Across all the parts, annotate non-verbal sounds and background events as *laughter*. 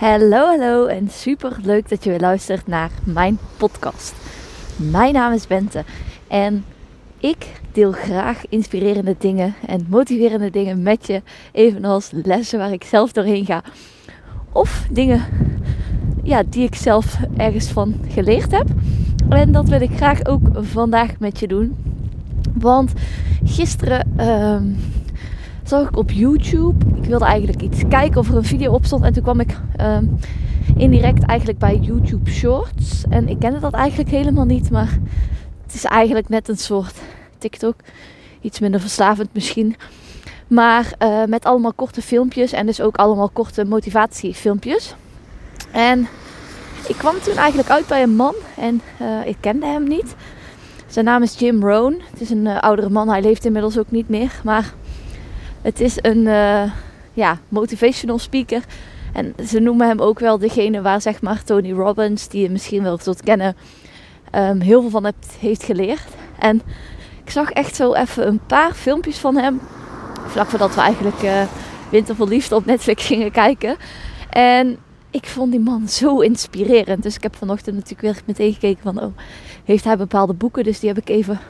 Hallo, hallo en super leuk dat je weer luistert naar mijn podcast. Mijn naam is Bente en ik deel graag inspirerende dingen en motiverende dingen met je, evenals lessen waar ik zelf doorheen ga. Of dingen ja, die ik zelf ergens van geleerd heb. En dat wil ik graag ook vandaag met je doen. Want gisteren ehm, zag ik op YouTube. Ik wilde eigenlijk iets kijken of er een video op stond. En toen kwam ik ehm, indirect eigenlijk bij YouTube Shorts. En ik kende dat eigenlijk helemaal niet. Maar het is eigenlijk net een soort TikTok. Iets minder verslavend misschien. Maar uh, met allemaal korte filmpjes. En dus ook allemaal korte motivatiefilmpjes. En ik kwam toen eigenlijk uit bij een man. En uh, ik kende hem niet. Zijn naam is Jim Rohn. Het is een uh, oudere man. Hij leeft inmiddels ook niet meer. Maar het is een uh, ja, motivational speaker. En ze noemen hem ook wel degene waar zeg maar Tony Robbins, die je misschien wel zult kennen, um, heel veel van hebt, heeft geleerd. En ik zag echt zo even een paar filmpjes van hem. Vlak voordat we eigenlijk uh, Winter voor Liefde op Netflix gingen kijken. En ik vond die man zo inspirerend. Dus ik heb vanochtend natuurlijk weer meteen gekeken van... Oh, heeft hij bepaalde boeken? Dus die heb ik even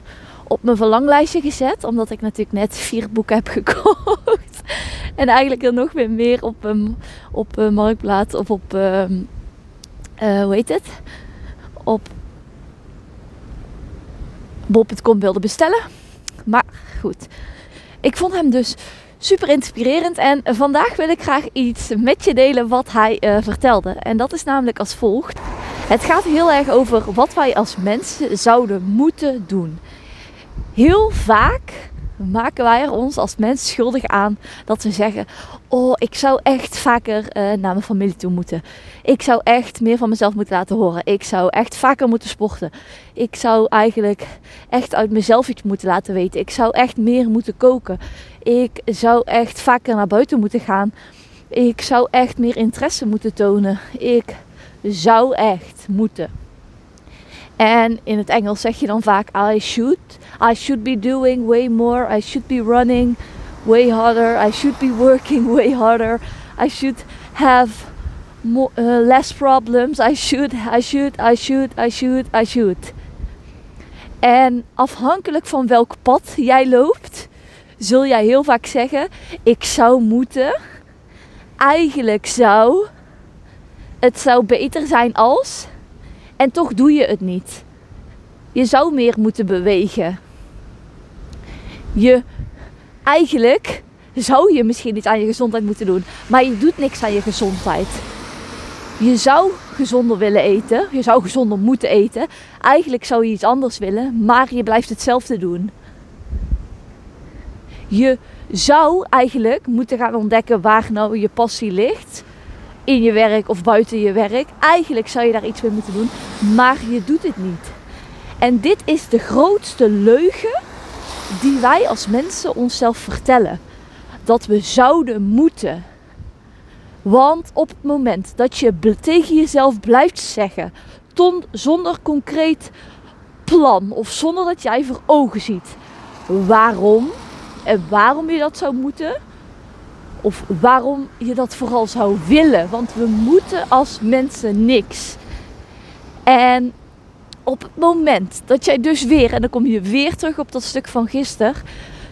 op mijn verlanglijstje gezet. Omdat ik natuurlijk net *laughs* vier boeken heb gekocht. en eigenlijk er nog weer meer op, um, op uh, Marktplaats of op... Um, uh, hoe heet het? Op bol.com wilde bestellen. Maar goed. Ik vond hem dus super inspirerend. En vandaag wil ik graag iets met je delen wat hij uh, vertelde. En dat is namelijk als volgt. Het gaat heel erg over wat wij als mensen zouden moeten doen. Heel vaak maken wij ons als mens schuldig aan dat we zeggen: Oh, ik zou echt vaker uh, naar mijn familie toe moeten. Ik zou echt meer van mezelf moeten laten horen. Ik zou echt vaker moeten sporten. Ik zou eigenlijk echt uit mezelf iets moeten laten weten. Ik zou echt meer moeten koken. Ik zou echt vaker naar buiten moeten gaan. Ik zou echt meer interesse moeten tonen. Ik zou echt moeten. En in het Engels zeg je dan vaak I should. I should be doing way more. I should be running way harder. I should be working way harder. I should have uh, less problems. I should, I should, I should, I should, I should. En afhankelijk van welk pad jij loopt, zul jij heel vaak zeggen: Ik zou moeten. Eigenlijk zou. Het zou beter zijn als. En toch doe je het niet. Je zou meer moeten bewegen. Je eigenlijk zou je misschien iets aan je gezondheid moeten doen, maar je doet niks aan je gezondheid. Je zou gezonder willen eten, je zou gezonder moeten eten. Eigenlijk zou je iets anders willen, maar je blijft hetzelfde doen. Je zou eigenlijk moeten gaan ontdekken waar nou je passie ligt. In je werk of buiten je werk. Eigenlijk zou je daar iets mee moeten doen, maar je doet het niet. En dit is de grootste leugen die wij als mensen onszelf vertellen. Dat we zouden moeten. Want op het moment dat je tegen jezelf blijft zeggen, zonder concreet plan of zonder dat jij voor ogen ziet waarom en waarom je dat zou moeten, of waarom je dat vooral zou willen. Want we moeten als mensen niks. En op het moment dat jij dus weer, en dan kom je weer terug op dat stuk van gisteren,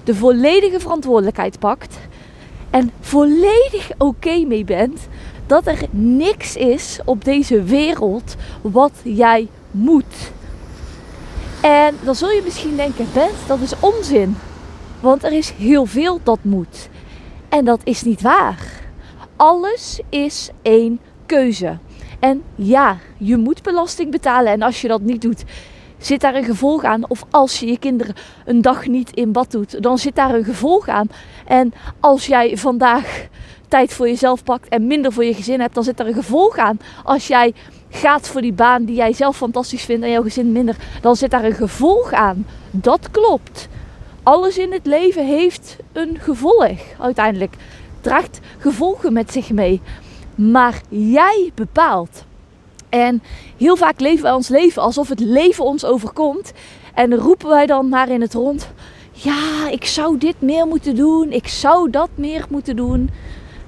de volledige verantwoordelijkheid pakt en volledig oké mee bent dat er niks is op deze wereld wat jij moet. En dan zul je misschien denken, Bent, dat is onzin. Want er is heel veel dat moet. En dat is niet waar. Alles is één keuze. En ja, je moet belasting betalen. En als je dat niet doet, zit daar een gevolg aan. Of als je je kinderen een dag niet in bad doet, dan zit daar een gevolg aan. En als jij vandaag tijd voor jezelf pakt en minder voor je gezin hebt, dan zit daar een gevolg aan. Als jij gaat voor die baan die jij zelf fantastisch vindt en jouw gezin minder, dan zit daar een gevolg aan. Dat klopt. Alles in het leven heeft een gevolg uiteindelijk. Draagt gevolgen met zich mee. Maar jij bepaalt. En heel vaak leven wij ons leven alsof het leven ons overkomt. En roepen wij dan maar in het rond: Ja, ik zou dit meer moeten doen. Ik zou dat meer moeten doen.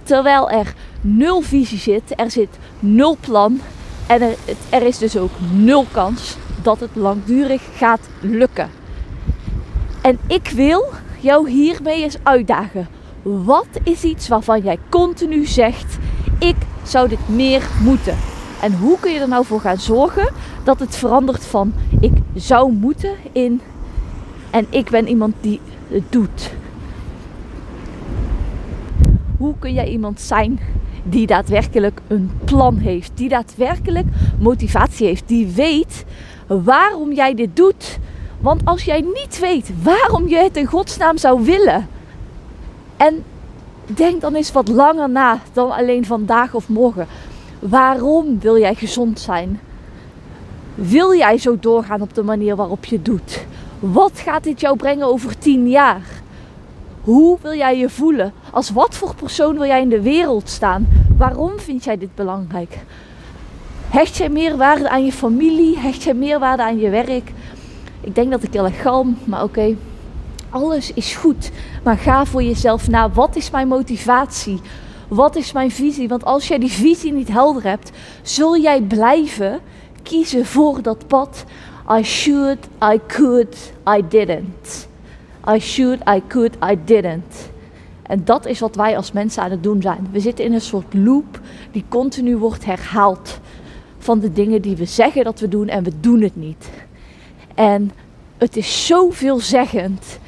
Terwijl er nul visie zit, er zit nul plan en er, er is dus ook nul kans dat het langdurig gaat lukken. En ik wil jou hiermee eens uitdagen. Wat is iets waarvan jij continu zegt: ik zou dit meer moeten? En hoe kun je er nou voor gaan zorgen dat het verandert van ik zou moeten in en ik ben iemand die het doet? Hoe kun jij iemand zijn die daadwerkelijk een plan heeft, die daadwerkelijk motivatie heeft, die weet waarom jij dit doet? Want als jij niet weet waarom je het in godsnaam zou willen, en denk dan eens wat langer na dan alleen vandaag of morgen. Waarom wil jij gezond zijn? Wil jij zo doorgaan op de manier waarop je doet? Wat gaat dit jou brengen over tien jaar? Hoe wil jij je voelen? Als wat voor persoon wil jij in de wereld staan? Waarom vind jij dit belangrijk? Hecht jij meer waarde aan je familie? Hecht jij meer waarde aan je werk? Ik denk dat ik heel erg galm, maar oké. Alles is goed. Maar ga voor jezelf na. Wat is mijn motivatie? Wat is mijn visie? Want als jij die visie niet helder hebt, zul jij blijven kiezen voor dat pad. I should, I could, I didn't. I should, I could, I didn't. En dat is wat wij als mensen aan het doen zijn. We zitten in een soort loop die continu wordt herhaald van de dingen die we zeggen dat we doen en we doen het niet. En het is zo veelzeggend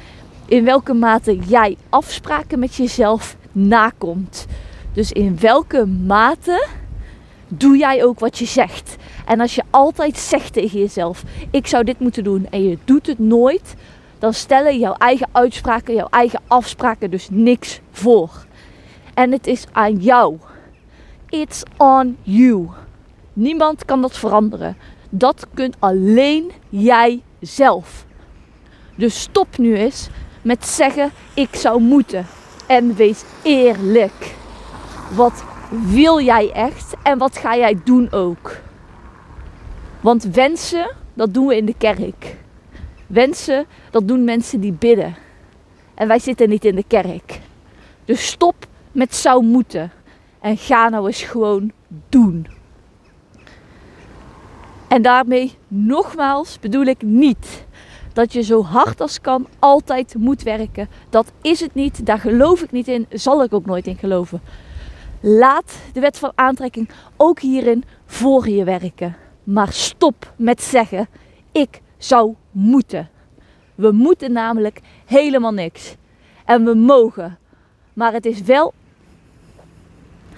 in welke mate jij afspraken met jezelf nakomt. Dus in welke mate doe jij ook wat je zegt. En als je altijd zegt tegen jezelf: ik zou dit moeten doen en je doet het nooit, dan stellen jouw eigen uitspraken, jouw eigen afspraken dus niks voor. En het is aan jou. It's on you. Niemand kan dat veranderen. Dat kunt alleen jij zelf. Dus stop nu eens met zeggen ik zou moeten. En wees eerlijk. Wat wil jij echt en wat ga jij doen ook? Want wensen, dat doen we in de kerk. Wensen, dat doen mensen die bidden. En wij zitten niet in de kerk. Dus stop met zou moeten. En ga nou eens gewoon doen. En daarmee nogmaals bedoel ik niet dat je zo hard als kan altijd moet werken. Dat is het niet, daar geloof ik niet in, zal ik ook nooit in geloven. Laat de wet van aantrekking ook hierin voor je werken. Maar stop met zeggen: ik zou moeten. We moeten namelijk helemaal niks. En we mogen. Maar het is wel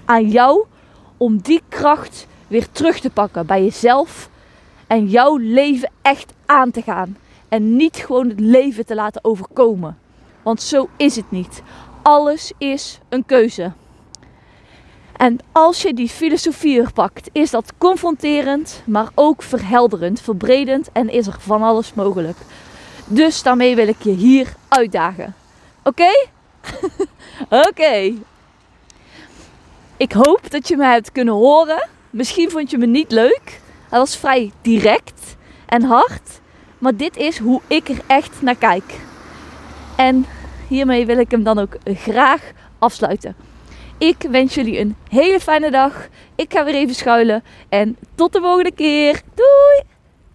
aan jou om die kracht weer terug te pakken bij jezelf en jouw leven echt aan te gaan. En niet gewoon het leven te laten overkomen. Want zo is het niet. Alles is een keuze. En als je die filosofie pakt, is dat confronterend, maar ook verhelderend, verbredend en is er van alles mogelijk. Dus daarmee wil ik je hier uitdagen. Oké? *laughs* Oké. Ik hoop dat je me hebt kunnen horen. Misschien vond je me niet leuk. Dat was vrij direct en hard. Maar dit is hoe ik er echt naar kijk. En hiermee wil ik hem dan ook graag afsluiten. Ik wens jullie een hele fijne dag. Ik ga weer even schuilen. En tot de volgende keer. Doei!